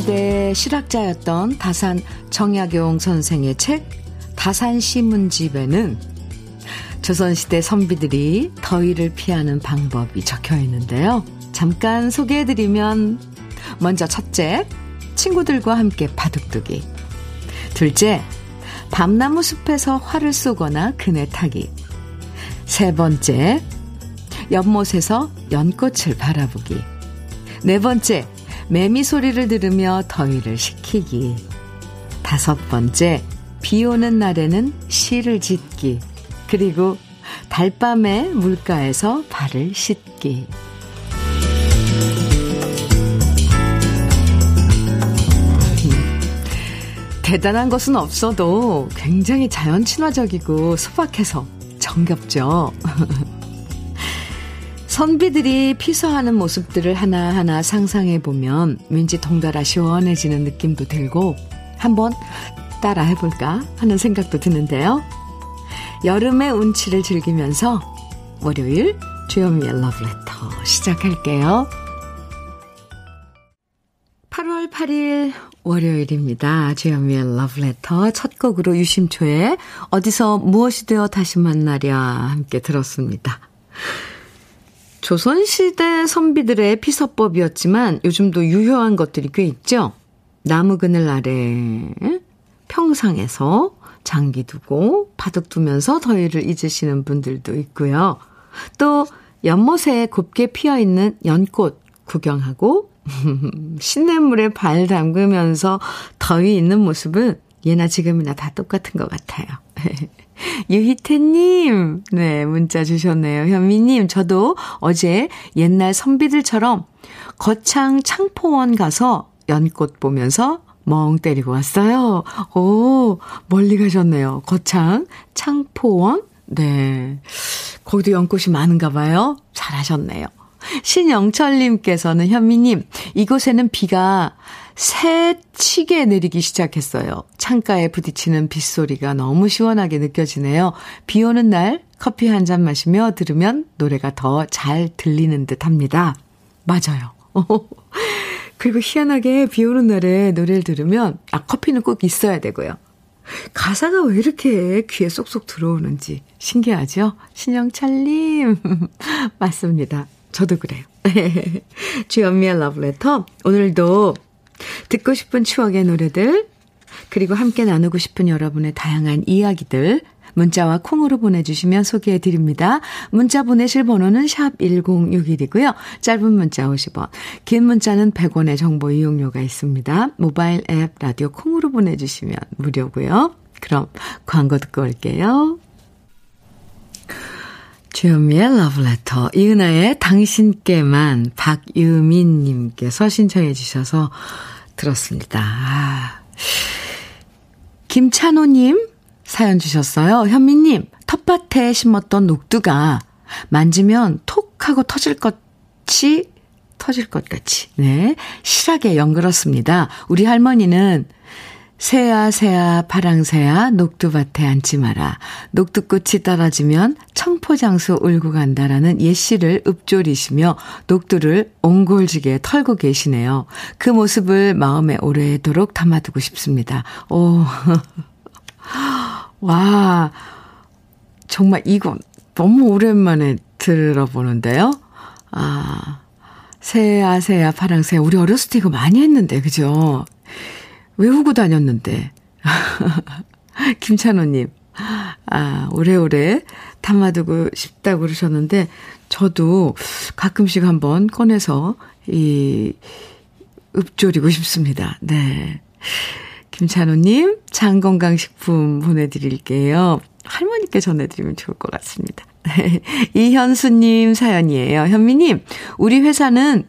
조선시대 실학자였던 다산 정약용 선생의 책 다산시문집에는 조선시대 선비들이 더위를 피하는 방법이 적혀 있는데요. 잠깐 소개해드리면 먼저 첫째, 친구들과 함께 바둑두기. 둘째, 밤나무 숲에서 활을 쏘거나 그네 타기. 세 번째, 연못에서 연꽃을 바라보기. 네 번째, 매미 소리를 들으며 더위를 식히기. 다섯 번째, 비 오는 날에는 시를 짓기. 그리고 달밤에 물가에서 발을 씻기. 대단한 것은 없어도 굉장히 자연 친화적이고 소박해서 정겹죠. 선비들이 피서하는 모습들을 하나하나 상상해 보면 왠지 동달아 시원해지는 느낌도 들고 한번 따라 해볼까 하는 생각도 드는데요. 여름의 운치를 즐기면서 월요일 주현미의 러브레터 시작할게요. 8월 8일 월요일입니다. 주현미의 러브레터 첫 곡으로 유심초에 어디서 무엇이 되어 다시 만나랴 함께 들었습니다. 조선시대 선비들의 피서법이었지만 요즘도 유효한 것들이 꽤 있죠. 나무 그늘 아래 평상에서 장기 두고 바둑 두면서 더위를 잊으시는 분들도 있고요. 또 연못에 곱게 피어 있는 연꽃 구경하고 시냇물에 발 담그면서 더위 있는 모습은 예나 지금이나 다 똑같은 것 같아요. 유희태님, 네, 문자 주셨네요. 현미님, 저도 어제 옛날 선비들처럼 거창 창포원 가서 연꽃 보면서 멍 때리고 왔어요. 오, 멀리 가셨네요. 거창, 창포원. 네. 거기도 연꽃이 많은가 봐요. 잘하셨네요. 신영철님께서는 현미님, 이곳에는 비가 새치게 내리기 시작했어요. 창가에 부딪히는 빗소리가 너무 시원하게 느껴지네요. 비 오는 날 커피 한 잔 마시며 들으면 노래가 더 잘 들리는 듯 합니다. 맞아요. 그리고 희한하게 비 오는 날에 노래를 들으면, 아, 커피는 꼭 있어야 되고요. 가사가 왜 이렇게 귀에 쏙쏙 들어오는지 신기하죠? 신영철님. 맞습니다. 저도 그래요. 주연미의 러브레터. 오늘도 듣고 싶은 추억의 노래들, 그리고 함께 나누고 싶은 여러분의 다양한 이야기들, 문자와 콩으로 보내주시면 소개해 드립니다. 문자 보내실 번호는 샵 1061이고요. 짧은 문자 50원, 긴 문자는 100원의 정보 이용료가 있습니다. 모바일 앱 라디오 콩으로 보내주시면 무료고요. 그럼 광고 듣고 올게요. 주현미의 러브레터, 이은아의 당신께만 박유민님께서 신청해 주셔서 들었습니다. 아. 김찬호님 사연 주셨어요. 현미님, 텃밭에 심었던 녹두가 만지면 톡 하고 터질 것이 터질 것 같이, 네, 실하게 연그렇습니다. 우리 할머니는 새야 새야 파랑새야 녹두밭에 앉지 마라. 녹두꽃이 떨어지면 청포장수 울고 간다라는 예시를 읊조리시며 녹두를 옹골지게 털고 계시네요. 그 모습을 마음에 오래도록 담아두고 싶습니다. 오. 와. 정말 이거 너무 오랜만에 들어보는데요. 아. 새야 새야 파랑새 우리 어렸을 때 이거 많이 했는데 그죠? 외우고 다녔는데. 김찬호님, 아, 오래오래 담아두고 싶다고 그러셨는데, 저도 가끔씩 한번 꺼내서, 이, 읊조리고 싶습니다. 네. 김찬호님, 장건강식품 보내드릴게요. 할머니께 전해드리면 좋을 것 같습니다. 이현수님 사연이에요. 현미님, 우리 회사는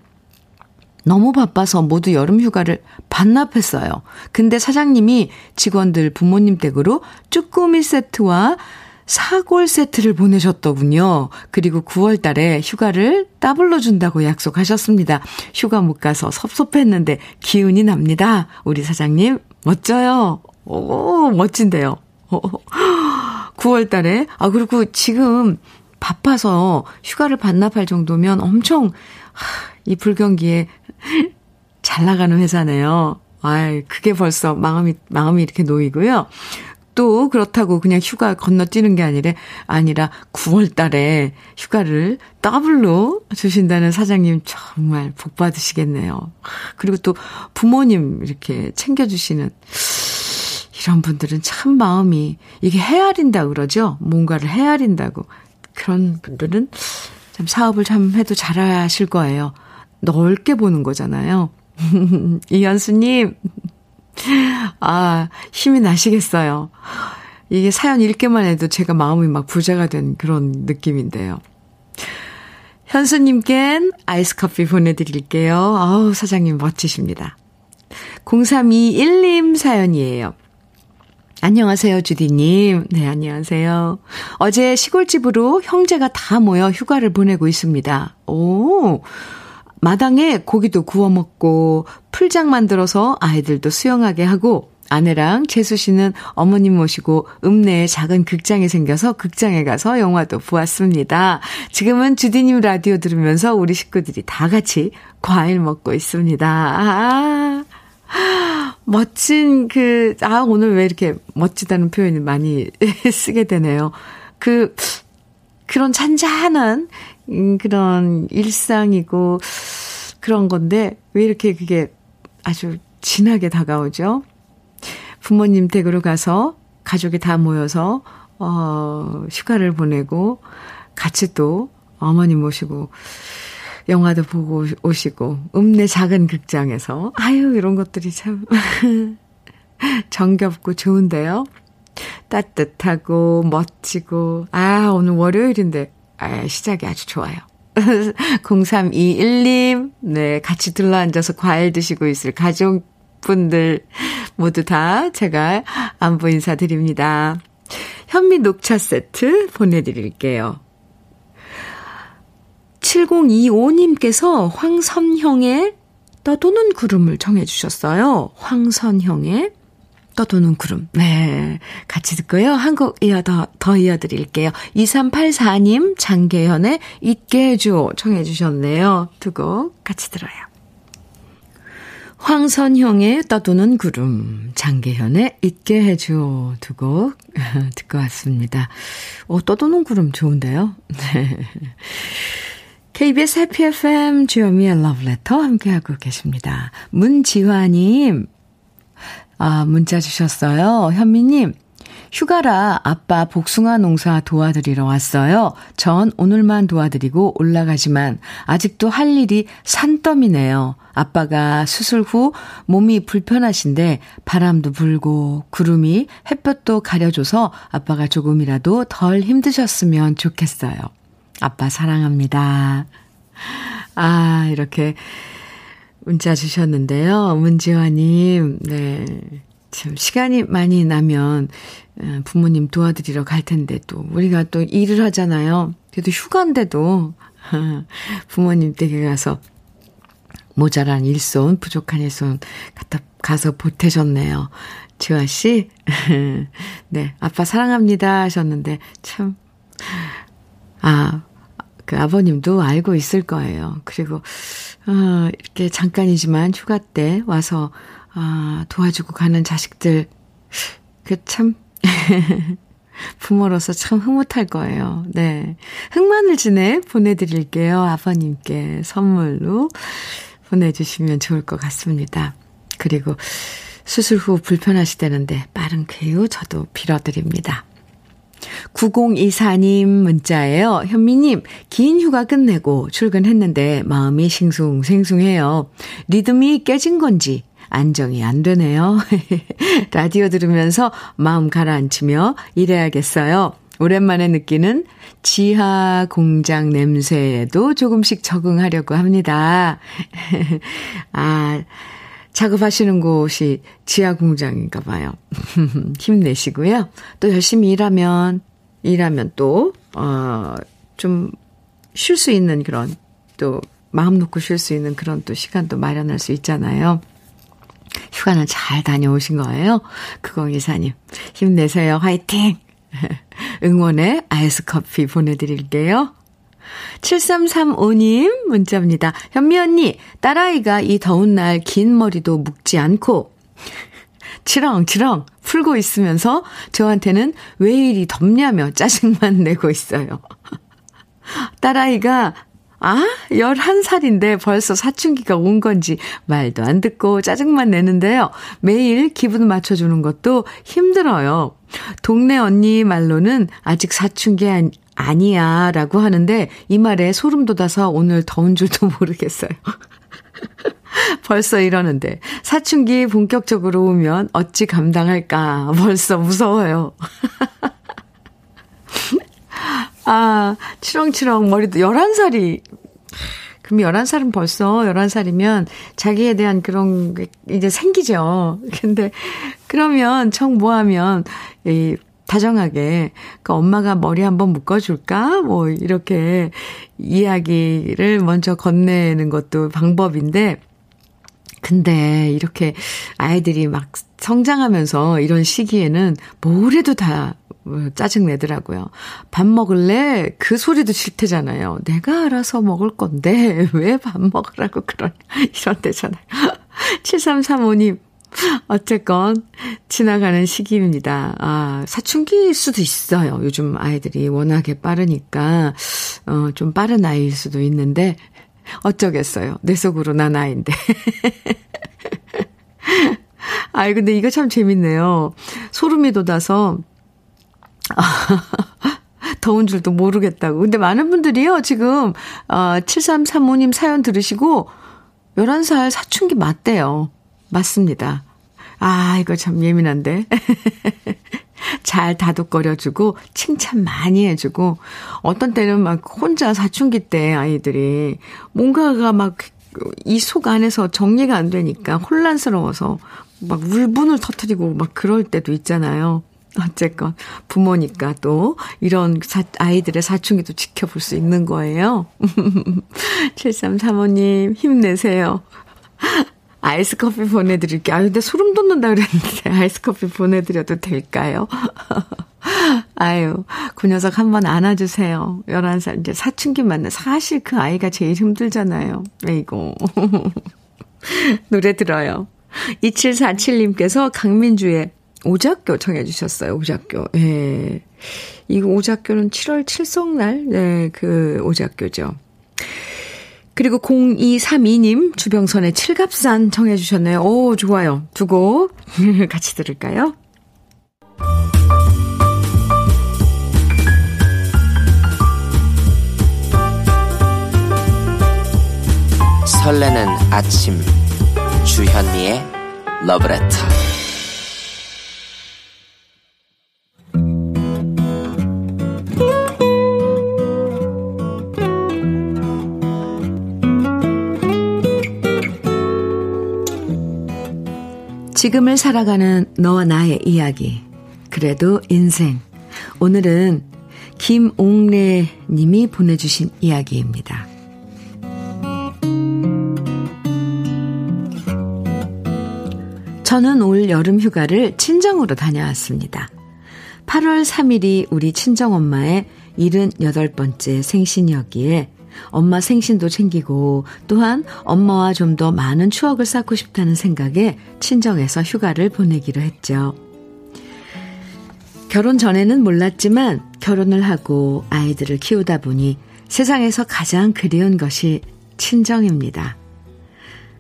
너무 바빠서 모두 여름 휴가를 반납했어요. 근데 사장님이 직원들 부모님 댁으로 쭈꾸미 세트와 사골 세트를 보내셨더군요. 그리고 9월 달에 휴가를 따블로 준다고 약속하셨습니다. 휴가 못 가서 섭섭했는데 기운이 납니다. 우리 사장님, 멋져요. 오, 멋진데요. 9월 달에. 아, 그리고 지금 바빠서 휴가를 반납할 정도면 엄청 이 불경기에 잘 나가는 회사네요. 아이, 그게 벌써 마음이, 마음이 이렇게 놓이고요. 또 그렇다고 그냥 휴가 건너뛰는 게 아니라 아니라 9월 달에 휴가를 더블로 주신다는 사장님 정말 복 받으시겠네요. 그리고 또 부모님 이렇게 챙겨 주시는 이런 분들은 참 마음이 이게 헤아린다 그러죠. 뭔가를 헤아린다고. 그런 분들은 참 사업을 참 해도 잘하실 거예요. 넓게 보는 거잖아요. 이현수님, 아, 힘이 나시겠어요. 이게 사연 읽기만 해도 제가 마음이 막 부자가 된 그런 느낌인데요. 현수님껜 아이스 커피 보내드릴게요. 아우, 사장님 멋지십니다. 0321님 사연이에요. 안녕하세요, 주디님. 네, 안녕하세요. 어제 시골집으로 형제가 다 모여 휴가를 보내고 있습니다. 오, 마당에 고기도 구워 먹고 풀장 만들어서 아이들도 수영하게 하고 아내랑 재수 씨는 어머님 모시고 읍내에 작은 극장이 생겨서 극장에 가서 영화도 보았습니다. 지금은 주디님 라디오 들으면서 우리 식구들이 다 같이 과일 먹고 있습니다. 아, 멋진 그, 아, 오늘 왜 이렇게 멋지다는 표현을 많이 쓰게 되네요. 그, 그런 잔잔한 음, 그런 일상이고 그런 건데 왜 이렇게 그게 아주 진하게 다가오죠? 부모님 댁으로 가서 가족이 다 모여서 어 휴가를 보내고 같이 또 어머니 모시고 영화도 보고 오시고 읍내 작은 극장에서 아유 이런 것들이 참 정겹고 좋은데요. 따뜻하고 멋지고 아 오늘 월요일인데 아, 시작이 아주 좋아요. 0321님, 네, 같이 둘러앉아서 과일 드시고 있을 가족분들 모두 다 제가 안부 인사드립니다. 현미 녹차 세트 보내드릴게요. 7025님께서 황선형의 떠도는 구름을 정해주셨어요. 황선형의 떠도는 구름. 네. 같이 듣고요. 한곡 이어 더, 더 이어드릴게요. 2384님, 장계현의 잊게 해줘. 청해주셨네요. 두 곡 같이 들어요. 황선형의 떠도는 구름, 장계현의 잊게 해줘. 두 곡 듣고 왔습니다. 오, 어, 떠도는 구름 좋은데요? 네. KBS 해피 FM 주요미의 러브레터 함께하고 계십니다. 문지화님, 아, 문자 주셨어요. 현미님, 휴가라 아빠 복숭아 농사 도와드리러 왔어요. 전 오늘만 도와드리고 올라가지만 아직도 할 일이 산더미네요. 아빠가 수술 후 몸이 불편하신데 바람도 불고 구름이 햇볕도 가려줘서 아빠가 조금이라도 덜 힘드셨으면 좋겠어요. 아빠 사랑합니다. 아, 이렇게 문자 주셨는데요. 문지화님, 네. 참, 시간이 많이 나면 어, 부모님 도와드리러 갈 텐데 또 우리가 또 일을 하잖아요. 그래도 휴가인데도 부모님 댁에 가서 모자란 일손, 부족한 일손 갖다 가서 보태셨네요. 지화 씨, 네, 아빠 사랑합니다 하셨는데 참, 아, 그 아버님도 알고 있을 거예요. 그리고, 어, 이렇게 잠깐이지만 휴가 때 와서, 아, 도와주고 가는 자식들, 그 참, 부모로서 참 흐뭇할 거예요. 네. 흑마늘진에 보내드릴게요. 아버님께 선물로 보내주시면 좋을 것 같습니다. 그리고 수술 후 불편하시다는데 빠른 쾌유 저도 빌어드립니다. 9024님 문자예요. 현미님, 긴 휴가 끝내고 출근했는데 마음이 싱숭생숭해요. 리듬이 깨진 건지 안정이 안 되네요. 라디오 들으면서 마음 가라앉히며 일해야겠어요. 오랜만에 느끼는 지하 공장 냄새에도 조금씩 적응하려고 합니다. 아, 작업하시는 곳이 지하 공장인가 봐요. 힘내시고요. 또 열심히 일하면, 일하면 또, 어, 좀 쉴 수 있는 그런, 또 마음 놓고 쉴 수 있는 그런 또 시간도 마련할 수 있잖아요. 휴가는 잘 다녀오신 거예요? 그공이사님. 힘내세요. 화이팅! 응원의 아이스 커피 보내드릴게요. 7335님 문자입니다. 현미 언니, 딸아이가 이 더운 날 긴 머리도 묶지 않고 치렁치렁 풀고 있으면서 저한테는 왜 이리 덥냐며 짜증만 내고 있어요. 딸아이가 아, 11살인데 벌써 사춘기가 온 건지 말도 안 듣고 짜증만 내는데요. 매일 기분 맞춰주는 것도 힘들어요. 동네 언니 말로는 아직 사춘기 아니, 아니야 라고 하는데 이 말에 소름 돋아서 오늘 더운 줄도 모르겠어요. 벌써 이러는데 사춘기 본격적으로 오면 어찌 감당할까 벌써 무서워요. 아, 치렁치렁 머리도 11살이 그럼 11살은 벌써 11살이면 자기에 대한 그런 게 이제 생기죠. 근데 그러면 청 뭐하면 이 다정하게 그 엄마가 머리 한번 묶어줄까? 뭐 이렇게 이야기를 먼저 건네는 것도 방법인데 근데 이렇게 아이들이 막 성장하면서 이런 시기에는 뭘 해도 다 짜증 내더라고요. 밥 먹을래? 그 소리도 싫대잖아요. 내가 알아서 먹을 건데, 왜 밥 먹으라고 그런, 이런 데잖아요. 7335님, 어쨌건, 지나가는 시기입니다. 아, 사춘기일 수도 있어요. 요즘 아이들이 워낙에 빠르니까, 어, 좀 빠른 아이일 수도 있는데, 어쩌겠어요. 내 속으로 난 아이인데. 아이, 근데 이거 참 재밌네요. 소름이 돋아서, 더운 줄도 모르겠다고. 근데 많은 분들이요, 지금, 어, 7335님 사연 들으시고, 11살 사춘기 맞대요. 맞습니다. 아, 이거 참 예민한데. 잘 다독거려주고, 칭찬 많이 해주고, 어떤 때는 막 혼자 사춘기 때 아이들이 뭔가가 막 이 속 안에서 정리가 안 되니까 혼란스러워서 막 울분을 터트리고 막 그럴 때도 있잖아요. 어쨌건 부모니까 또 이런 사, 아이들의 사춘기도 지켜볼 수 있는 거예요. 7335님 힘내세요. 아이스 커피 보내드릴게요. 아, 근데 소름 돋는다 그랬는데 아이스 커피 보내드려도 될까요? 아유, 그 녀석 한번 안아주세요. 11살, 이제 사춘기 맞는, 사실 그 아이가 제일 힘들잖아요. 에이고. 노래 들어요. 2747님께서 강민주의 오작교 청해 주셨어요. 오작교. 예. 이 오작교는 7월 칠성날, 네, 그 오작교죠. 그리고 0232님 주병선의 칠갑산 청해 주셨네요. 오, 좋아요. 두 곡 같이 들을까요? 설레는 아침 주현미의 러브레터 지금을 살아가는 너와 나의 이야기. 그래도 인생. 오늘은 김옥래 님이 보내주신 이야기입니다. 저는 올 여름 휴가를 친정으로 다녀왔습니다. 8월 3일이 우리 친정엄마의 78번째 생신이었기에 엄마 생신도 챙기고 또한 엄마와 좀 더 많은 추억을 쌓고 싶다는 생각에 친정에서 휴가를 보내기로 했죠. 결혼 전에는 몰랐지만 결혼을 하고 아이들을 키우다 보니 세상에서 가장 그리운 것이 친정입니다.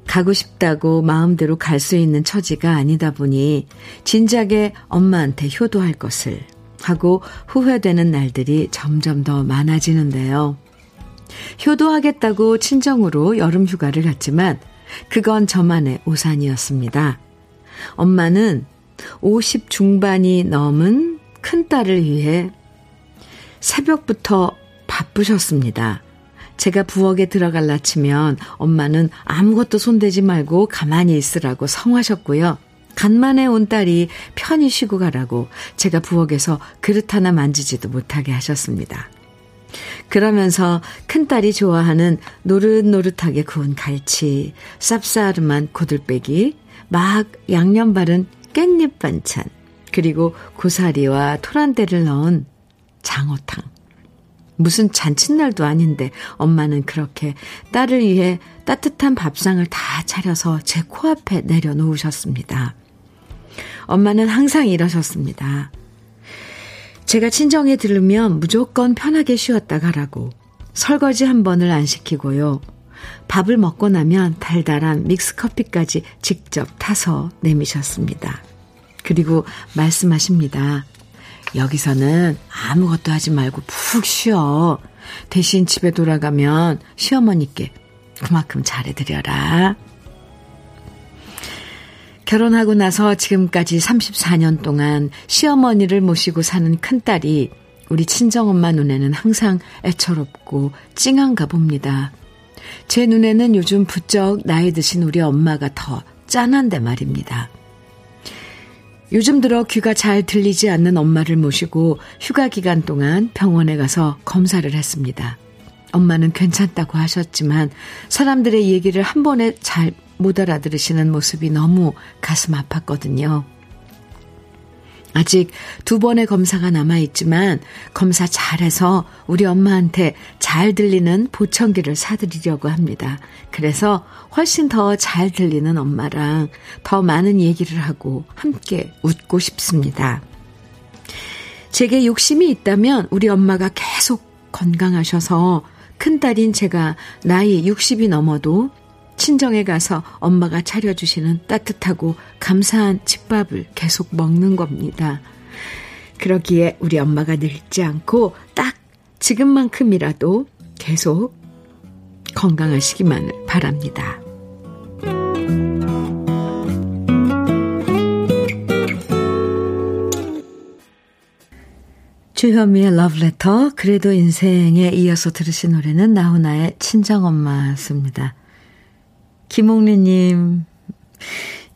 가고 싶다고 마음대로 갈 수 있는 처지가 아니다 보니 진작에 엄마한테 효도할 것을 하고 후회되는 날들이 점점 더 많아지는데요. 효도하겠다고 친정으로 여름 휴가를 갔지만 그건 저만의 오산이었습니다. 엄마는 50 중반이 넘은 큰딸을 위해 새벽부터 바쁘셨습니다. 제가 부엌에 들어갈라 치면 엄마는 아무것도 손대지 말고 가만히 있으라고 성하셨고요. 간만에 온 딸이 편히 쉬고 가라고 제가 부엌에서 그릇 하나 만지지도 못하게 하셨습니다. 그러면서 큰딸이 좋아하는 노릇노릇하게 구운 갈치, 쌉싸름한 고들빼기, 막 양념 바른 깻잎 반찬, 그리고 고사리와 토란대를 넣은 장어탕. 무슨 잔칫날도 아닌데 엄마는 그렇게 딸을 위해 따뜻한 밥상을 다 차려서 제 코앞에 내려놓으셨습니다. 엄마는 항상 이러셨습니다. 제가 친정에 들르면 무조건 편하게 쉬었다 가라고 설거지 한 번을 안 시키고요. 밥을 먹고 나면 달달한 믹스커피까지 직접 타서 내미셨습니다. 그리고 말씀하십니다. 여기서는 아무것도 하지 말고 푹 쉬어. 대신 집에 돌아가면 시어머니께 그만큼 잘해드려라. 결혼하고 나서 지금까지 34년 동안 시어머니를 모시고 사는 큰딸이 우리 친정엄마 눈에는 항상 애처롭고 찡한가 봅니다. 제 눈에는 요즘 부쩍 나이 드신 우리 엄마가 더 짠한데 말입니다. 요즘 들어 귀가 잘 들리지 않는 엄마를 모시고 휴가 기간 동안 병원에 가서 검사를 했습니다. 엄마는 괜찮다고 하셨지만 사람들의 얘기를 한 번에 잘 못 알아들으시는 모습이 너무 가슴 아팠거든요. 아직 두 번의 검사가 남아있지만 검사 잘해서 우리 엄마한테 잘 들리는 보청기를 사드리려고 합니다. 그래서 훨씬 더 잘 들리는 엄마랑 더 많은 얘기를 하고 함께 웃고 싶습니다. 제게 욕심이 있다면 우리 엄마가 계속 건강하셔서 큰딸인 제가 나이 60이 넘어도 친정에 가서 엄마가 차려주시는 따뜻하고 감사한 집밥을 계속 먹는 겁니다. 그러기에 우리 엄마가 늙지 않고 딱 지금만큼이라도 계속 건강하시기만을 바랍니다. 주현미의 러브레터, 그래도 인생에 이어서 들으신 노래는 나훈아의 친정엄마였습니다. 김옥리님,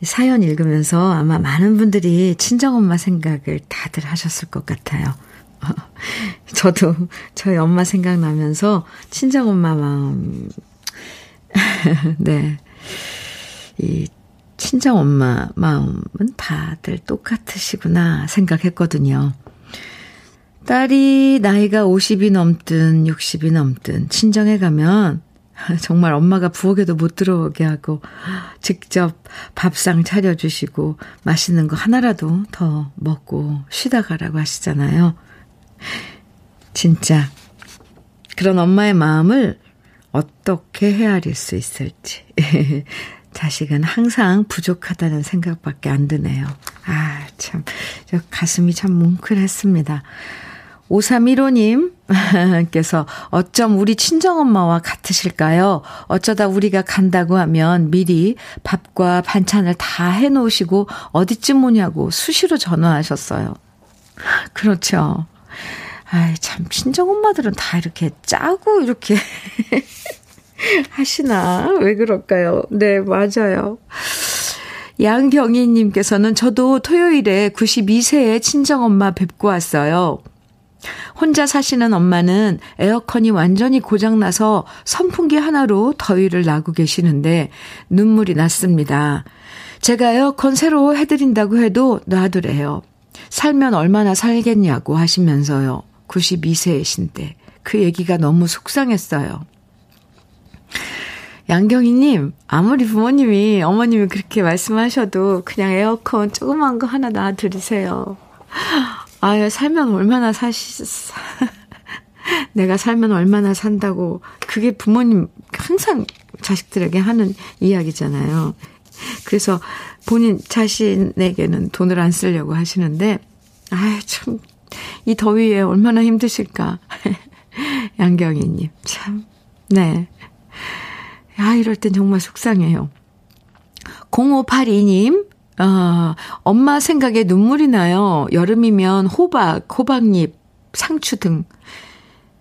사연 읽으면서 아마 많은 분들이 친정엄마 생각을 다들 하셨을 것 같아요. 저도 저희 엄마 생각나면서 친정엄마 마음, 네. 이 친정엄마 마음은 다들 똑같으시구나 생각했거든요. 딸이 나이가 50이 넘든 60이 넘든 친정에 가면 정말 엄마가 부엌에도 못 들어오게 하고 직접 밥상 차려주시고 맛있는 거 하나라도 더 먹고 쉬다 가라고 하시잖아요. 진짜 그런 엄마의 마음을 어떻게 헤아릴 수 있을지. 자식은 항상 부족하다는 생각밖에 안 드네요. 아, 참, 저 가슴이 참 뭉클했습니다. 5315님께서 어쩜 우리 친정엄마와 같으실까요? 어쩌다 우리가 간다고 하면 미리 밥과 반찬을 다 해놓으시고 어디쯤 오냐고 수시로 전화하셨어요. 그렇죠. 아이, 참, 친정엄마들은 다 이렇게 짜고 이렇게 하시나? 왜 그럴까요? 네, 맞아요. 양경희님께서는 저도 토요일에 92세의 친정엄마 뵙고 왔어요. 혼자 사시는 엄마는 에어컨이 완전히 고장나서 선풍기 하나로 더위를 나고 계시는데 눈물이 났습니다. 제가 에어컨 새로 해드린다고 해도 놔두래요. 살면 얼마나 살겠냐고 하시면서요. 92세이신데 그 얘기가 너무 속상했어요. 양경희님, 아무리 부모님이, 어머님이 그렇게 말씀하셔도 그냥 에어컨 조그만 거 하나 놔드리세요. 아유, 살면 얼마나 사시, 내가 살면 얼마나 산다고. 그게 부모님 항상 자식들에게 하는 이야기잖아요. 그래서 본인 자신에게는 돈을 안 쓰려고 하시는데, 아유, 참, 이 더위에 얼마나 힘드실까. 양경희님, 참, 네. 아, 이럴 땐 정말 속상해요. 0582님, 아, 엄마 생각에 눈물이 나요. 여름이면 호박, 호박잎, 상추 등.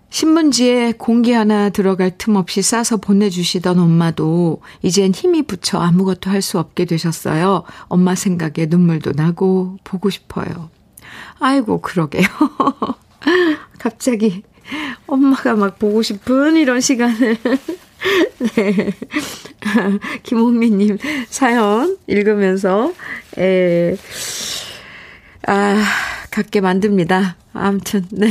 신문지에 공기 하나 들어갈 틈 없이 싸서 보내주시던 엄마도 이젠 힘이 붙여 아무것도 할 수 없게 되셨어요. 엄마 생각에 눈물도 나고 보고 싶어요. 아이고, 그러게요. 갑자기 엄마가 막 보고 싶은 이런 시간을 네. 김홍미님 사연 읽으면서, 에, 아, 갖게 만듭니다. 아무튼, 네.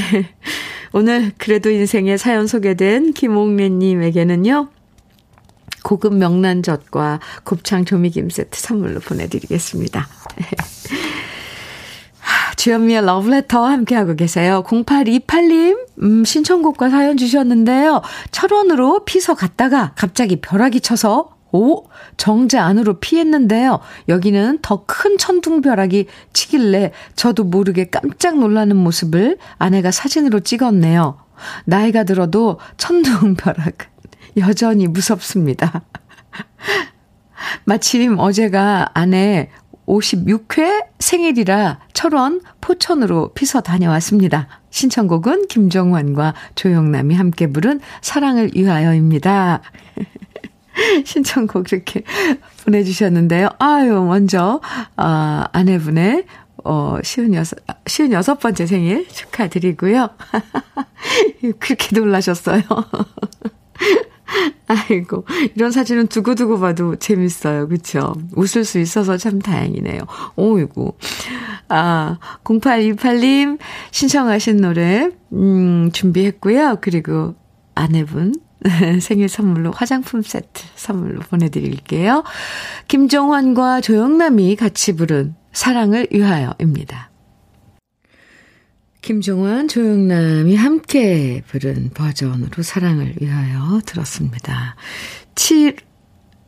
오늘 그래도 인생의 사연 소개된 김옥래님에게는요, 고급 명란젓과 곱창 조미김 세트 선물로 보내드리겠습니다. 주현미의 러브레터 함께하고 계세요. 0828님, 음, 신청곡과 사연 주셨는데요. 철원으로 피서 갔다가 갑자기 벼락이 쳐서 오, 정자 안으로 피했는데요. 여기는 더 큰 천둥벼락이 치길래 저도 모르게 깜짝 놀라는 모습을 아내가 사진으로 찍었네요. 나이가 들어도 천둥벼락 여전히 무섭습니다. 마침 어제가 아내 56회 생일이라 철원 포천으로 피서 다녀왔습니다. 신청곡은 김정환과 조영남이 함께 부른 사랑을 위하여입니다. 신청곡 이렇게 보내주셨는데요. 아유, 먼저, 아, 아내분의, 어, 쉬운 여섯, 쉬운 여섯 번째 생일 축하드리고요. 그렇게 놀라셨어요. 아이고, 이런 사진은 두고두고 봐도 재밌어요. 그쵸? 웃을 수 있어서 참 다행이네요. 오이고. 아, 0828님 신청하신 노래, 음, 준비했고요. 그리고 아내분, 생일 선물로 화장품 세트 선물로 보내드릴게요. 김정환과 조영남이 같이 부른 사랑을 위하여입니다. 김종환, 조영남이 함께 부른 버전으로 사랑을 위하여 들었습니다. 7,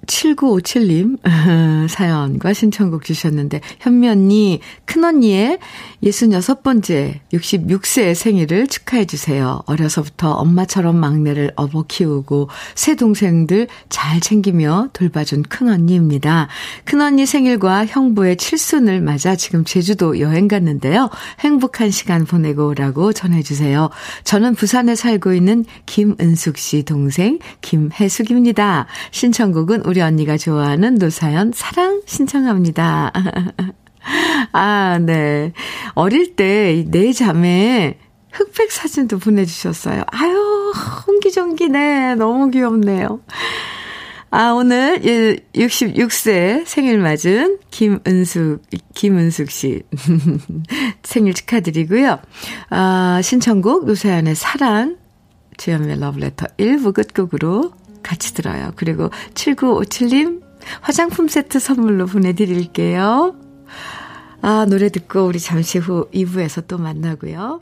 7957님 사연과 신청곡 주셨는데 현미 언니 큰언니의 66번째 66세 생일을 축하해 주세요. 어려서부터 엄마처럼 막내를 업어 키우고 새 동생들 잘 챙기며 돌봐준 큰언니입니다. 큰언니 생일과 형부의 칠순을 맞아 지금 제주도 여행 갔는데요. 행복한 시간 보내고 오라고 전해주세요. 저는 부산에 살고 있는 김은숙 씨 동생 김혜숙입니다. 신청곡은 우리 언니가 좋아하는 노사연 사랑 신청합니다. 아, 네. 어릴 때 네 자매 흑백 사진도 보내주셨어요. 아유, 홍기종기네. 너무 귀엽네요. 아, 오늘 66세 생일 맞은 김은숙, 김은숙 씨 생일 축하드리고요. 아, 신청곡 노사연의 사랑, 주연의 러브레터 1부 끝곡으로 같이 들어요. 그리고 7957님 화장품 세트 선물로 보내드릴게요. 아, 노래 듣고 우리 잠시 후 2부에서 또 만나고요.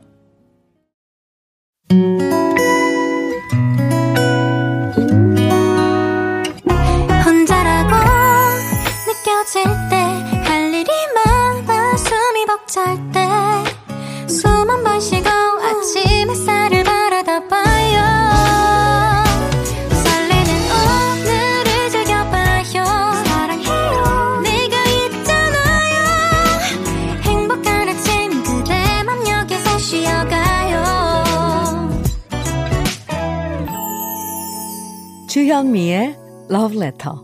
주현미의 Love Letter.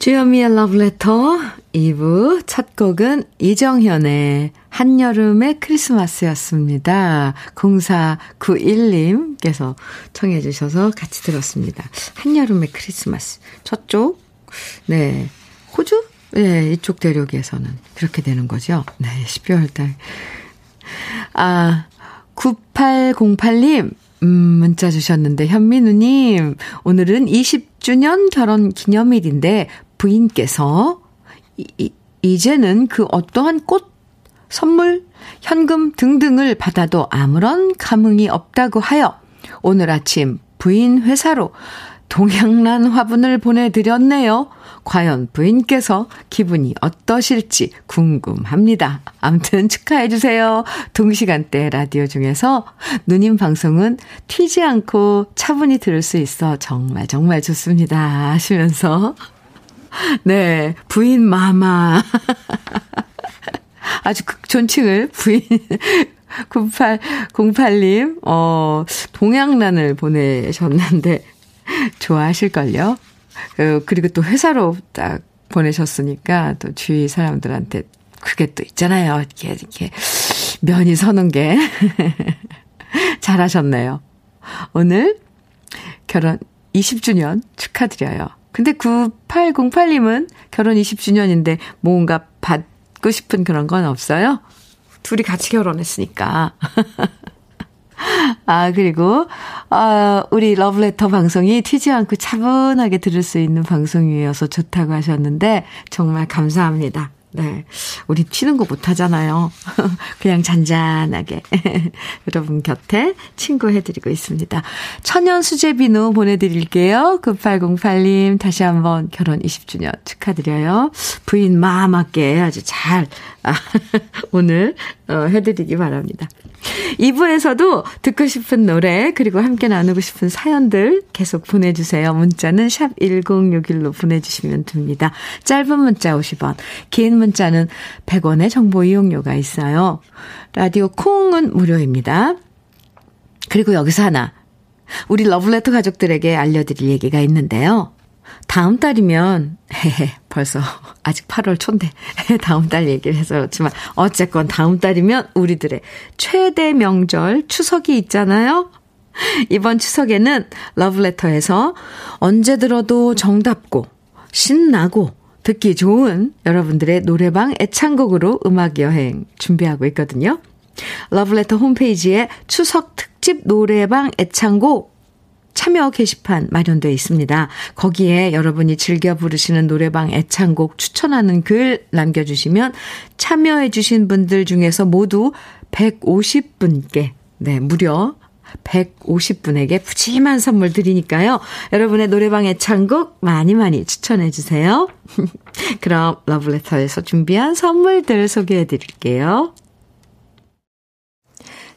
주현미의 Love Letter 2부 첫 곡은 이정현의 한여름의 크리스마스였습니다. 0491님께서 청해 주셔서 같이 들었습니다. 한여름의 크리스마스. 저쪽, 네. 호주? 네, 이쪽 대륙에서는 그렇게 되는 거죠. 네, 12월 달. 아, 9808님, 음, 문자 주셨는데, 현민우님, 오늘은 20주년 결혼 기념일인데, 부인께서, 이, 이제는 그 어떠한 꽃, 선물, 현금 등등을 받아도 아무런 감흥이 없다고 하여, 오늘 아침 부인 회사로 동양란 화분을 보내드렸네요. 과연 부인께서 기분이 어떠실지 궁금합니다. 암튼 축하해주세요. 동시간대 라디오 중에서 누님 방송은 튀지 않고 차분히 들을 수 있어 정말 정말 좋습니다. 하시면서. 네, 부인 마마. 아주 극 존칭을 부인 9808님, 어, 동양란을 보내셨는데, 좋아하실걸요? 그, 그리고 또 회사로 딱 보내셨으니까 또 주위 사람들한테 그게 또 있잖아요. 이렇게, 이렇게 면이 서는 게. 잘하셨네요. 오늘 결혼 20주년 축하드려요. 근데 9808님은 결혼 20주년인데 뭔가 받고 싶은 그런 건 없어요? 둘이 같이 결혼했으니까. 아, 그리고, 아, 우리 러브레터 방송이 튀지 않고 차분하게 들을 수 있는 방송이어서 좋다고 하셨는데, 정말 감사합니다. 네. 우리 튀는 거 못하잖아요. 그냥 잔잔하게. 여러분 곁에 친구 해드리고 있습니다. 천연 수제 비누 보내드릴게요. 9808님, 다시 한번 결혼 20주년 축하드려요. 부인 마음 맞게 아주 잘, 아, 오늘, 어, 해드리기 바랍니다. 2부에서도 듣고 싶은 노래, 그리고 함께 나누고 싶은 사연들 계속 보내주세요. 문자는 샵 1061로 보내주시면 됩니다. 짧은 문자 50원, 긴 문자는 100원의 정보 이용료가 있어요. 라디오 콩은 무료입니다. 그리고 여기서 하나. 우리 러블레터 가족들에게 알려드릴 얘기가 있는데요. 다음 달이면, 벌써, 아직 8월 초인데, 다음 달 얘기를 해서 그렇지만, 어쨌건 다음 달이면 우리들의 최대 명절 추석이 있잖아요? 이번 추석에는 러브레터에서 언제 들어도 정답고, 신나고, 듣기 좋은 여러분들의 노래방 애창곡으로 음악 여행 준비하고 있거든요. 러브레터 홈페이지에 추석 특집 노래방 애창곡 참여 게시판 마련되어 있습니다. 거기에 여러분이 즐겨 부르시는 노래방 애창곡 추천하는 글 남겨주시면 참여해주신 분들 중에서 모두 150분께, 네, 무려 150분에게 푸짐한 선물 드리니까요. 여러분의 노래방 애창곡 많이 많이 추천해주세요. 그럼 러브레터에서 준비한 선물들 소개해 드릴게요.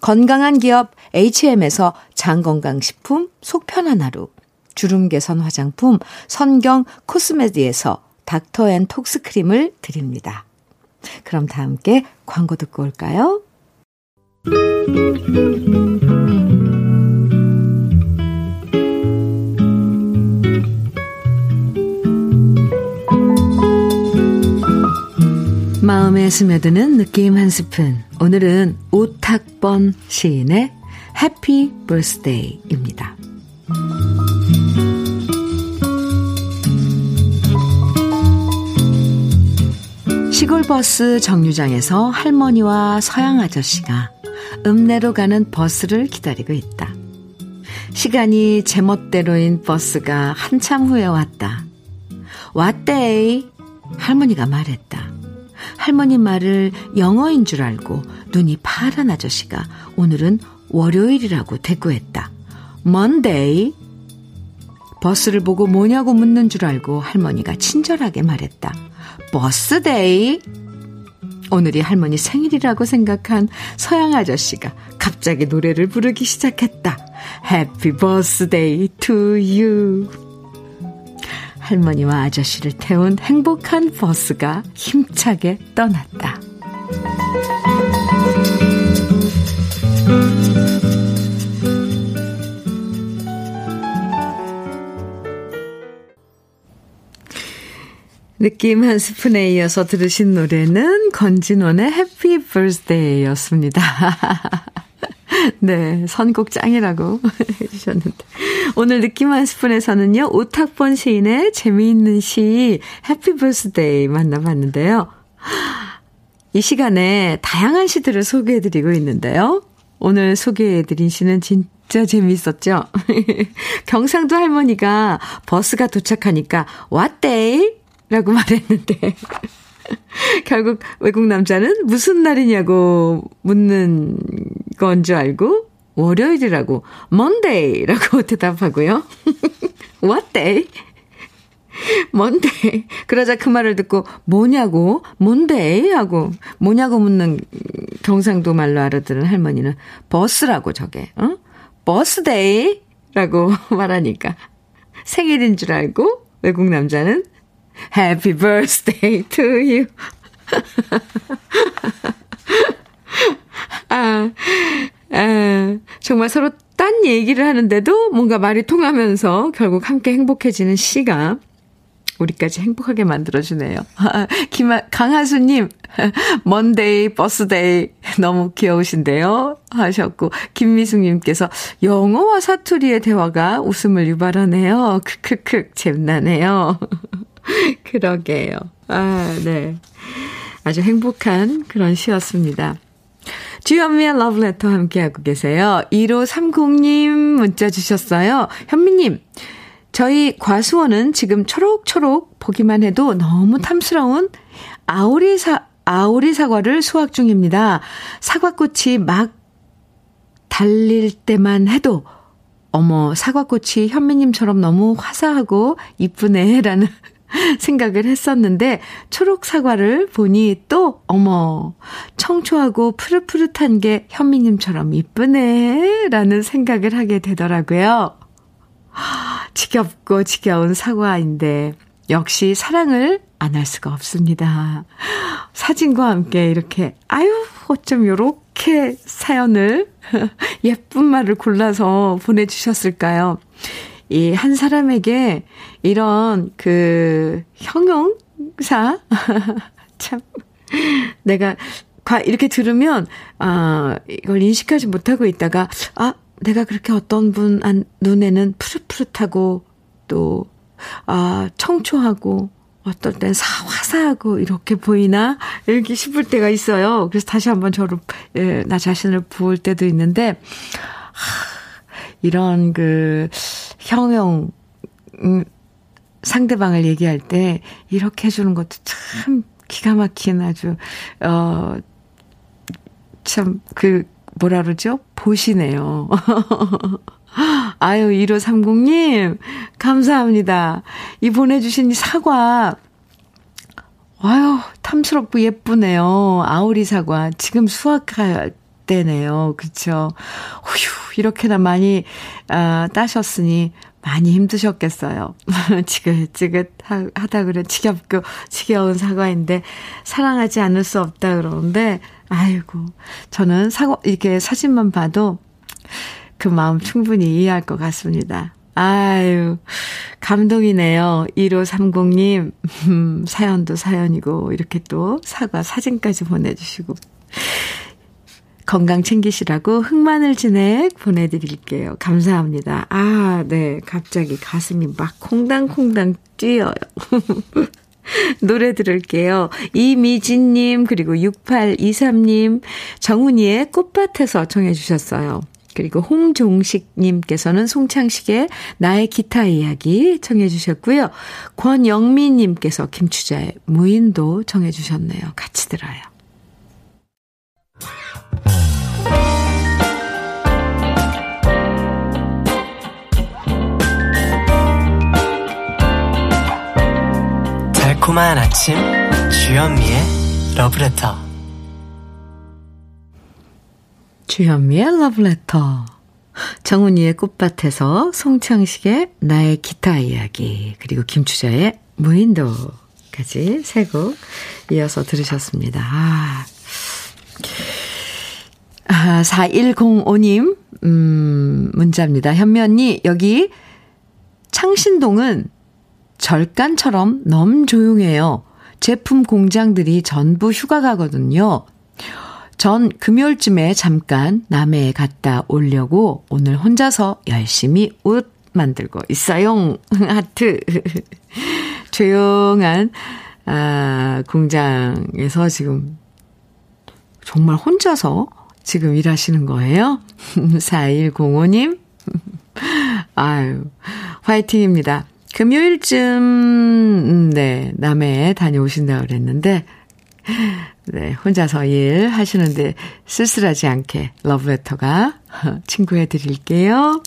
건강한 기업 HM에서 장건강식품 속편한 하루, 주름 개선 화장품 선경 코스메디에서 닥터앤톡스 크림을 드립니다. 그럼 다 함께 광고 듣고 올까요? 마음에 스며드는 느낌 한 스푼. 오늘은 오탁번 시인의 해피 birthday입니다. 시골버스 정류장에서 할머니와 서양 아저씨가 읍내로 가는 버스를 기다리고 있다. 시간이 제멋대로인 버스가 한참 후에 왔다. 왔대! 할머니가 말했다. 할머니 말을 영어인 줄 알고 눈이 파란 아저씨가 오늘은 월요일이라고 대꾸했다. Monday. 버스를 보고 뭐냐고 묻는 줄 알고 할머니가 친절하게 말했다. 버스데이. 오늘이 할머니 생일이라고 생각한 서양 아저씨가 갑자기 노래를 부르기 시작했다. Happy birthday to you. 할머니와 아저씨를 태운 행복한 버스가 힘차게 떠났다. 느낌 한 스푼에 이어서 들으신 노래는 건진원의 해피 birthday였습니다. 네, 선곡 짱이라고 해주셨는데. 오늘 느낌 한 스푼에서는요, 오탁번 시인의 재미있는 시, 해피 birthday 만나봤는데요. 이 시간에 다양한 시들을 소개해드리고 있는데요. 오늘 소개해드린 시는 진짜 재미있었죠? 경상도 할머니가 버스가 도착하니까, 왔대! 라고 말했는데 결국 외국 남자는 무슨 날이냐고 묻는 건 줄 알고 월요일이라고 Monday라고 대답하고요. What day? Monday. 그러자 그 말을 듣고 뭐냐고 Monday 하고 뭐냐고 묻는 경상도 말로 알아들은 할머니는 버스라고 저게 어? 버스데이라고 말하니까 생일인 줄 알고 외국 남자는 Happy birthday to you. 아, 아, 정말 서로 딴 얘기를 하는데도 뭔가 말이 통하면서 결국 함께 행복해지는 시가 우리까지 행복하게 만들어주네요. 김하, 강하수님, Monday, birthday, 너무 귀여우신데요? 하셨고, 김미숙님께서 영어와 사투리의 대화가 웃음을 유발하네요. 크크크, 재밌나네요. 그러게요. 아, 네. 아주 행복한 그런 시였습니다. 주현미의 러브레터 함께하고 계세요. 1530님 문자 주셨어요. 현미님, 저희 과수원은 지금 초록초록 보기만 해도 너무 탐스러운 아오리 사, 아오리 사과를 수확 중입니다. 사과꽃이 막 달릴 때만 해도 어머, 사과꽃이 현미님처럼 너무 화사하고 이쁘네, 라는 생각을 했었는데 초록 사과를 보니 또 어머 청초하고 푸릇푸릇한 게 현미님처럼 이쁘네라는 생각을 하게 되더라고요. 지겹고 지겨운 사과인데 역시 사랑을 안 할 수가 없습니다. 사진과 함께 이렇게 아유 어쩜 요렇게 사연을 예쁜 말을 골라서 보내주셨을까요? 이 한 사람에게 이런 그 형용사? 참. 내가 이렇게 들으면 아 이걸 인식하지 못하고 있다가 아 내가 그렇게 어떤 분 눈에는 푸릇푸릇하고 또 아 청초하고 어떨 땐 사화사하고 이렇게 보이나? 이렇게 싶을 때가 있어요. 그래서 다시 한번 저를 예, 나 자신을 부을 때도 있는데 하, 이런 그 형용, 음, 상대방을 얘기할 때 이렇게 해주는 것도 참 기가 막힌 아주, 어, 참, 그, 뭐라 그러죠? 보시네요. 아유, 1530님, 감사합니다. 이 보내주신 이 사과, 아유, 탐스럽고 예쁘네요. 아우리 사과. 지금 수확할 때네요. 그쵸? 휴, 이렇게나 많이, 아, 따셨으니 많이 힘드셨겠어요. 지긋지긋 하다 그래. 지겹고, 지겨운 사과인데, 사랑하지 않을 수 없다 그러는데, 아이고. 저는 사과, 이렇게 사진만 봐도 그 마음 충분히 이해할 것 같습니다. 아유, 감동이네요. 1530님, 음, 사연도 사연이고, 이렇게 또 사과 사진까지 보내주시고. 건강 챙기시라고 흑마늘 진액 보내드릴게요. 감사합니다. 아, 네. 갑자기 가슴이 막 콩당콩당 뛰어요. 노래 들을게요. 이미진님, 그리고 6823님, 정훈이의 꽃밭에서 청해주셨어요. 그리고 홍종식님께서는 송창식의 나의 기타 이야기 청해주셨고요. 권영민님께서 김추자의 무인도 청해주셨네요. 같이 들어요. 달콤한 아침 주현미의 러브레터 주현미의 러브레터 정훈이의 꽃밭에서 송창식의 나의 기타 이야기 그리고 김추자의 무인도까지 세 곡 이어서 들으셨습니다. 아, 아 4105님 음, 문자입니다. 현면이 여기 창신동은 절간처럼 너무 조용해요. 제품 공장들이 전부 휴가 가거든요. 전 금요일쯤에 잠깐 남해에 갔다 오려고 오늘 혼자서 열심히 옷 만들고 있어요. 하트. 조용한, 아, 공장에서 지금 정말 혼자서 지금 일하시는 거예요? 4105님? 아유, 화이팅입니다. 금요일쯤, 음, 네, 남해 다녀오신다고 그랬는데, 네, 혼자서 일 하시는데 쓸쓸하지 않게 러브레터가 친구해 드릴게요.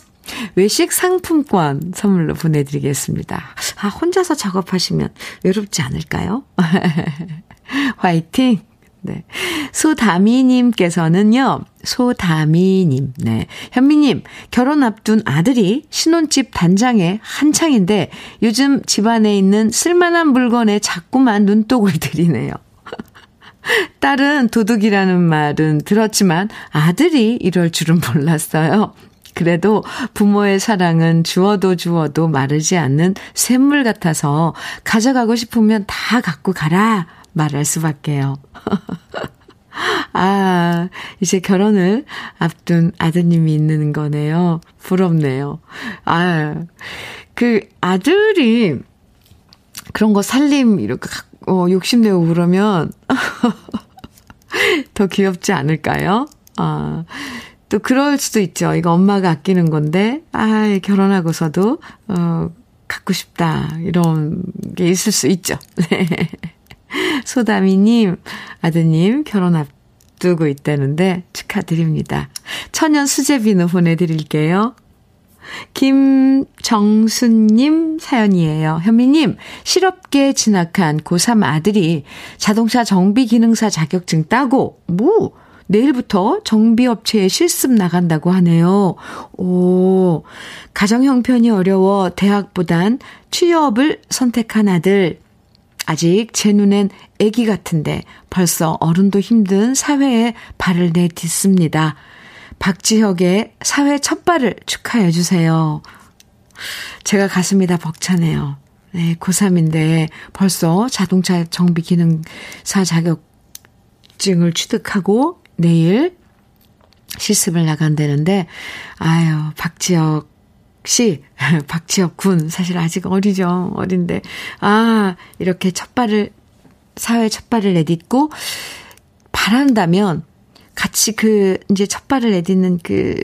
외식 상품권 선물로 보내드리겠습니다. 아, 혼자서 작업하시면 외롭지 않을까요? 화이팅! 네. 소다미님께서는요, 소다미님, 네. 현미님, 결혼 앞둔 아들이 신혼집 단장에 한창인데 요즘 집안에 있는 쓸만한 물건에 자꾸만 눈독을 들이네요. 딸은 도둑이라는 말은 들었지만 아들이 이럴 줄은 몰랐어요. 그래도 부모의 사랑은 주어도 주어도 마르지 않는 샘물 같아서 가져가고 싶으면 다 갖고 가라 말할 수밖에요. 아, 이제 결혼을 앞둔 아드님이 있는 거네요. 부럽네요. 아, 그 아들이 그런 거 살림 이렇게 어, 욕심내고 그러면 더 귀엽지 않을까요? 아, 또 그럴 수도 있죠. 이거 엄마가 아끼는 건데, 아, 결혼하고서도, 어, 갖고 싶다. 이런 게 있을 수 있죠. 네. 소다미님, 아드님 결혼 앞두고 있다는데 축하드립니다. 천연 수제 비누 보내드릴게요. 김정순님 사연이에요. 현미님, 실업계 진학한 고3 아들이 자동차 정비 기능사 자격증 따고, 뭐, 내일부터 정비업체에 실습 나간다고 하네요. 오, 가정 형편이 어려워 대학보단 취업을 선택한 아들. 아직 제 눈엔 애기 같은데 벌써 어른도 힘든 사회에 발을 내딛습니다. 박지혁의 사회 첫 발을 축하해 주세요. 제가 가슴이 다 벅차네요. 네, 고3인데 벌써 자동차 정비 기능사 자격증을 취득하고 내일 실습을 나간다는데, 아유, 박지혁 씨, 박지혁 군, 사실 아직 어리죠. 어린데, 아, 이렇게 첫 발을, 사회 첫 발을 내딛고, 바란다면, 같이 그, 이제 첫 발을 내딛는 그,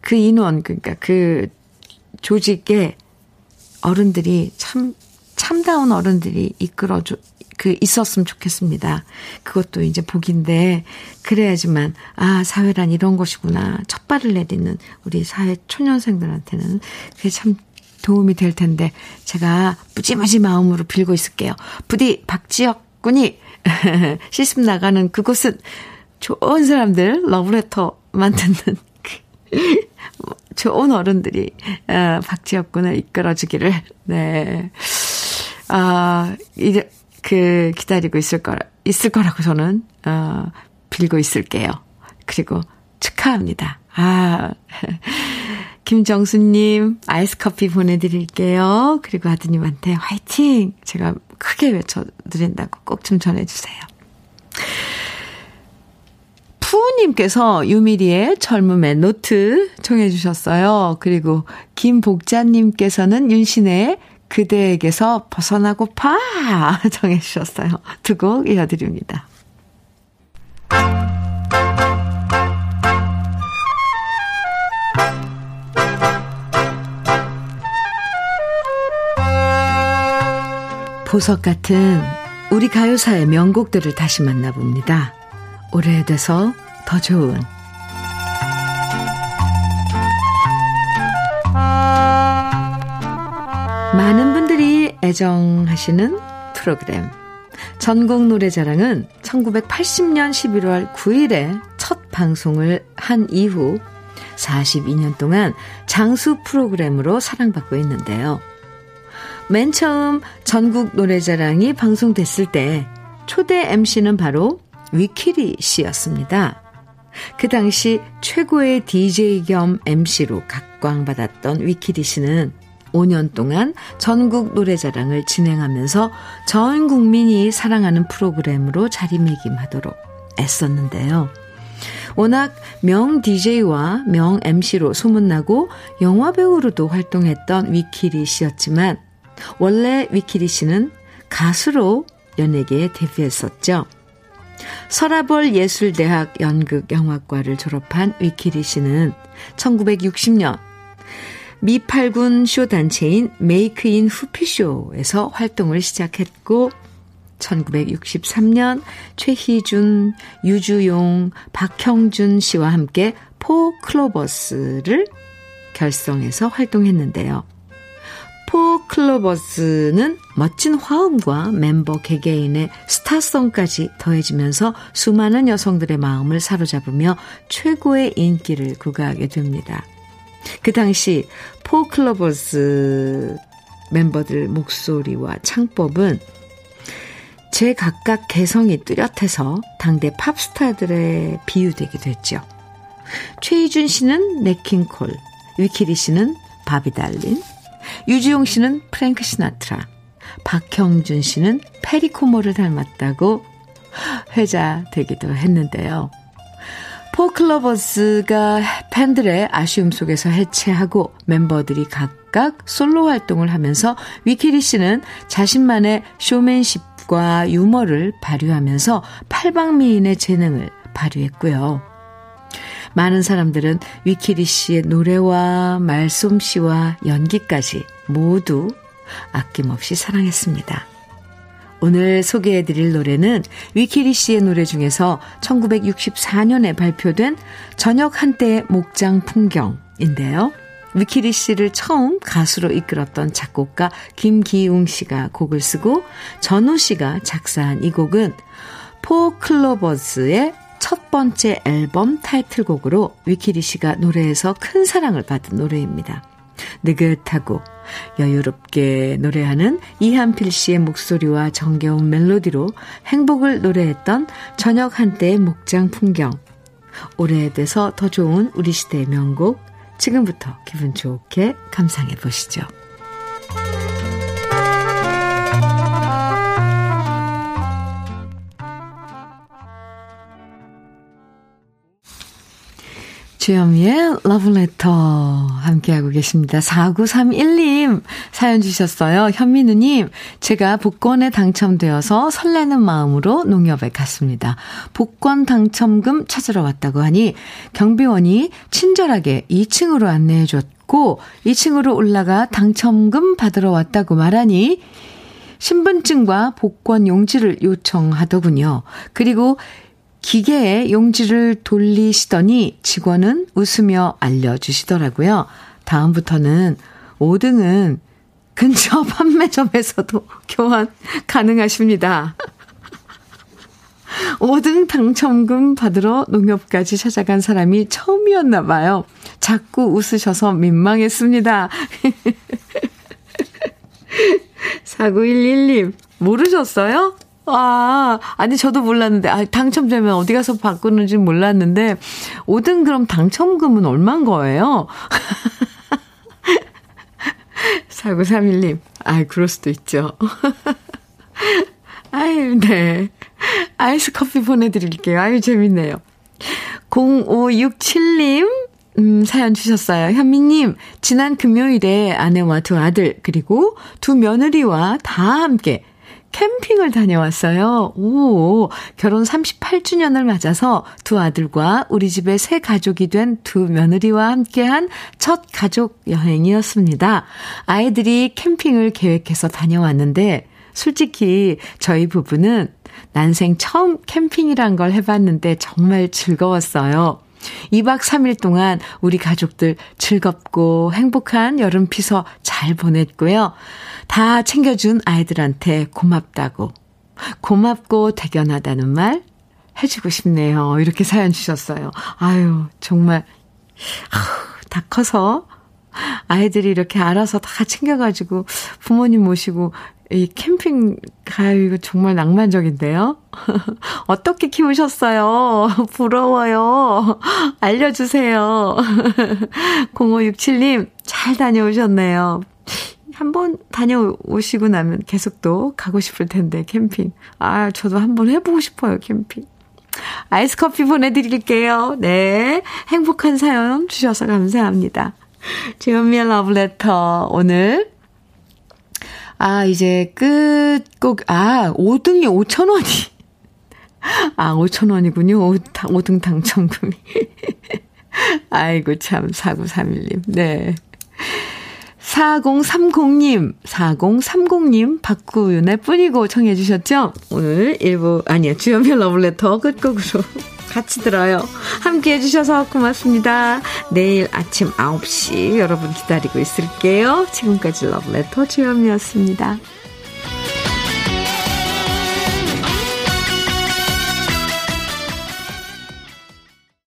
그 인원, 그러니까 그 조직에 어른들이 참, 참다운 어른들이 이끌어줘, 그 있었으면 좋겠습니다. 그것도 이제 복인데 그래야지만 아 사회란 이런 것이구나 첫 발을 내딛는 우리 사회 초년생들한테는 그게 참 도움이 될 텐데 제가 무지무지 마음으로 빌고 있을게요. 부디 박지혁 군이 실습 나가는 그곳은 좋은 사람들 러브레터만 듣는 그 좋은 어른들이 어, 박지혁 군을 이끌어주기를 네. 아, 이제 그 기다리고 있을 거라 있을 거라고 저는 어 빌고 있을게요. 그리고 축하합니다. 아. 김정수님, 아이스 커피 보내드릴게요. 그리고 아드님한테 화이팅! 제가 크게 외쳐드린다고 꼭 좀 전해주세요. 푸우님께서 유미리의 젊음의 노트 청해주셨어요. 그리고 김복자님께서는 윤신의 그대에게서 벗어나고파 정해 주셨어요. 두 곡 이어드립니다. 보석 같은 우리 가요사의 명곡들을 다시 만나봅니다. 오래돼서 더 좋은 많은 분들이 애정하시는 프로그램. 전국 노래자랑은 1980년 11월 9일에 첫 방송을 한 이후 42년 동안 장수 프로그램으로 사랑받고 있는데요. 맨 처음 전국 노래자랑이 방송됐을 때 초대 MC는 바로 위키리 씨였습니다. 그 당시 최고의 DJ 겸 MC로 각광받았던 위키리 씨는 5년 동안 전국 노래자랑을 진행하면서 전 국민이 사랑하는 프로그램으로 자리매김하도록 애썼는데요. 워낙 명 DJ와 명 MC로 소문나고 영화배우로도 활동했던 위키리 씨였지만 원래 위키리 씨는 가수로 연예계에 데뷔했었죠. 서라벌 예술대학 연극영화과를 졸업한 위키리 씨는 1960년 미팔군 쇼 단체인 메이크인 후피쇼에서 활동을 시작했고 1963년 최희준, 유주용, 박형준 씨와 함께 포클로버스를 결성해서 활동했는데요. 포클로버스는 멋진 화음과 멤버 개개인의 스타성까지 더해지면서 수많은 여성들의 마음을 사로잡으며 최고의 인기를 구가하게 됩니다. 그 당시 포클로버스 멤버들 목소리와 창법은 제 각각 개성이 뚜렷해서 당대 팝스타들의 비유되기도 했죠. 최희준 씨는 냇킹콜, 위키리 씨는 바비 달린, 유지용 씨는 프랭크 시나트라, 박형준 씨는 페리코모를 닮았다고 회자되기도 했는데요. 포클러버스가 팬들의 아쉬움 속에서 해체하고 멤버들이 각각 솔로 활동을 하면서 위키리 씨는 자신만의 쇼맨십과 유머를 발휘하면서 팔방미인의 재능을 발휘했고요. 많은 사람들은 위키리 씨의 노래와 말솜씨와 연기까지 모두 아낌없이 사랑했습니다. 오늘 소개해드릴 노래는 위키리 씨의 노래 중에서 1964년에 발표된 저녁 한때의 목장 풍경인데요. 위키리 씨를 처음 가수로 이끌었던 작곡가 김기웅 씨가 곡을 쓰고 전우 씨가 작사한 이 곡은 포클로버즈의 첫 번째 앨범 타이틀곡으로 위키리 씨가 노래에서 큰 사랑을 받은 노래입니다. 느긋하고 여유롭게 노래하는 이한필 씨의 목소리와 정겨운 멜로디로 행복을 노래했던 저녁 한때의 목장 풍경. 오래돼서 더 좋은 우리 시대의 명곡. 지금부터 기분 좋게 감상해 보시죠. 주현미의 러브레터 함께하고 계십니다. 4931님 사연 주셨어요. 현민우님, 제가 복권에 당첨되어서 설레는 마음으로 농협에 갔습니다. 복권 당첨금 찾으러 왔다고 하니 경비원이 친절하게 2층으로 안내해 줬고 2층으로 올라가 당첨금 받으러 왔다고 말하니 신분증과 복권 용지를 요청하더군요. 그리고 기계에 용지를 돌리시더니 직원은 웃으며 알려주시더라고요. 다음부터는 5등은 근처 판매점에서도 교환 가능하십니다. 5등 당첨금 받으러 농협까지 찾아간 사람이 처음이었나 봐요. 자꾸 웃으셔서 민망했습니다. 4911님, 모르셨어요? 아, 아니, 저도 몰랐는데, 아, 당첨되면 어디 가서 바꾸는지 몰랐는데, 5등 그럼 당첨금은 얼만 거예요? 4931님, 아이, 그럴 수도 있죠. 아유, 네. 아이스 커피 보내드릴게요. 아유, 재밌네요. 0567님, 음, 사연 주셨어요. 현미님, 지난 금요일에 아내와 두 아들, 그리고 두 며느리와 다 함께 캠핑을 다녀왔어요. 오, 결혼 38주년을 맞아서 두 아들과 우리 집의 새 가족이 된 두 며느리와 함께한 첫 가족 여행이었습니다. 아이들이 캠핑을 계획해서 다녀왔는데, 솔직히 저희 부부는 난생 처음 캠핑이란 걸 해봤는데 정말 즐거웠어요. 2박 3일 동안 우리 가족들 즐겁고 행복한 여름 피서 잘 보냈고요. 다 챙겨준 아이들한테 고맙다고, 고맙고 대견하다는 말 해주고 싶네요. 이렇게 사연 주셨어요. 아유, 정말, 다 커서 아이들이 이렇게 알아서 다 챙겨가지고 부모님 모시고 이 캠핑 가요, 이거 정말 낭만적인데요? 어떻게 키우셨어요? 부러워요. 알려주세요. 0567님, 잘 다녀오셨네요. 한번 다녀오시고 나면 계속 또 가고 싶을 텐데, 캠핑. 아, 저도 한번 해보고 싶어요, 캠핑. 아이스 커피 보내드릴게요. 네. 행복한 사연 주셔서 감사합니다. 주현미의 러브레터. 오늘, 아, 이제 끝곡, 아, 5등이 5,000원이. 아, 5,000원이군요. 5, 등 당첨금이. 아이고, 참, 4931님. 네. 4030님, 4030님, 박구윤의 뿐이고 청해주셨죠? 오늘 일부, 아니야, 주연별 러블레터 끝곡으로 같이 들어요. 함께 해주셔서 고맙습니다. 내일 아침 9시 여러분 기다리고 있을게요. 지금까지 러블레터 주연미였습니다.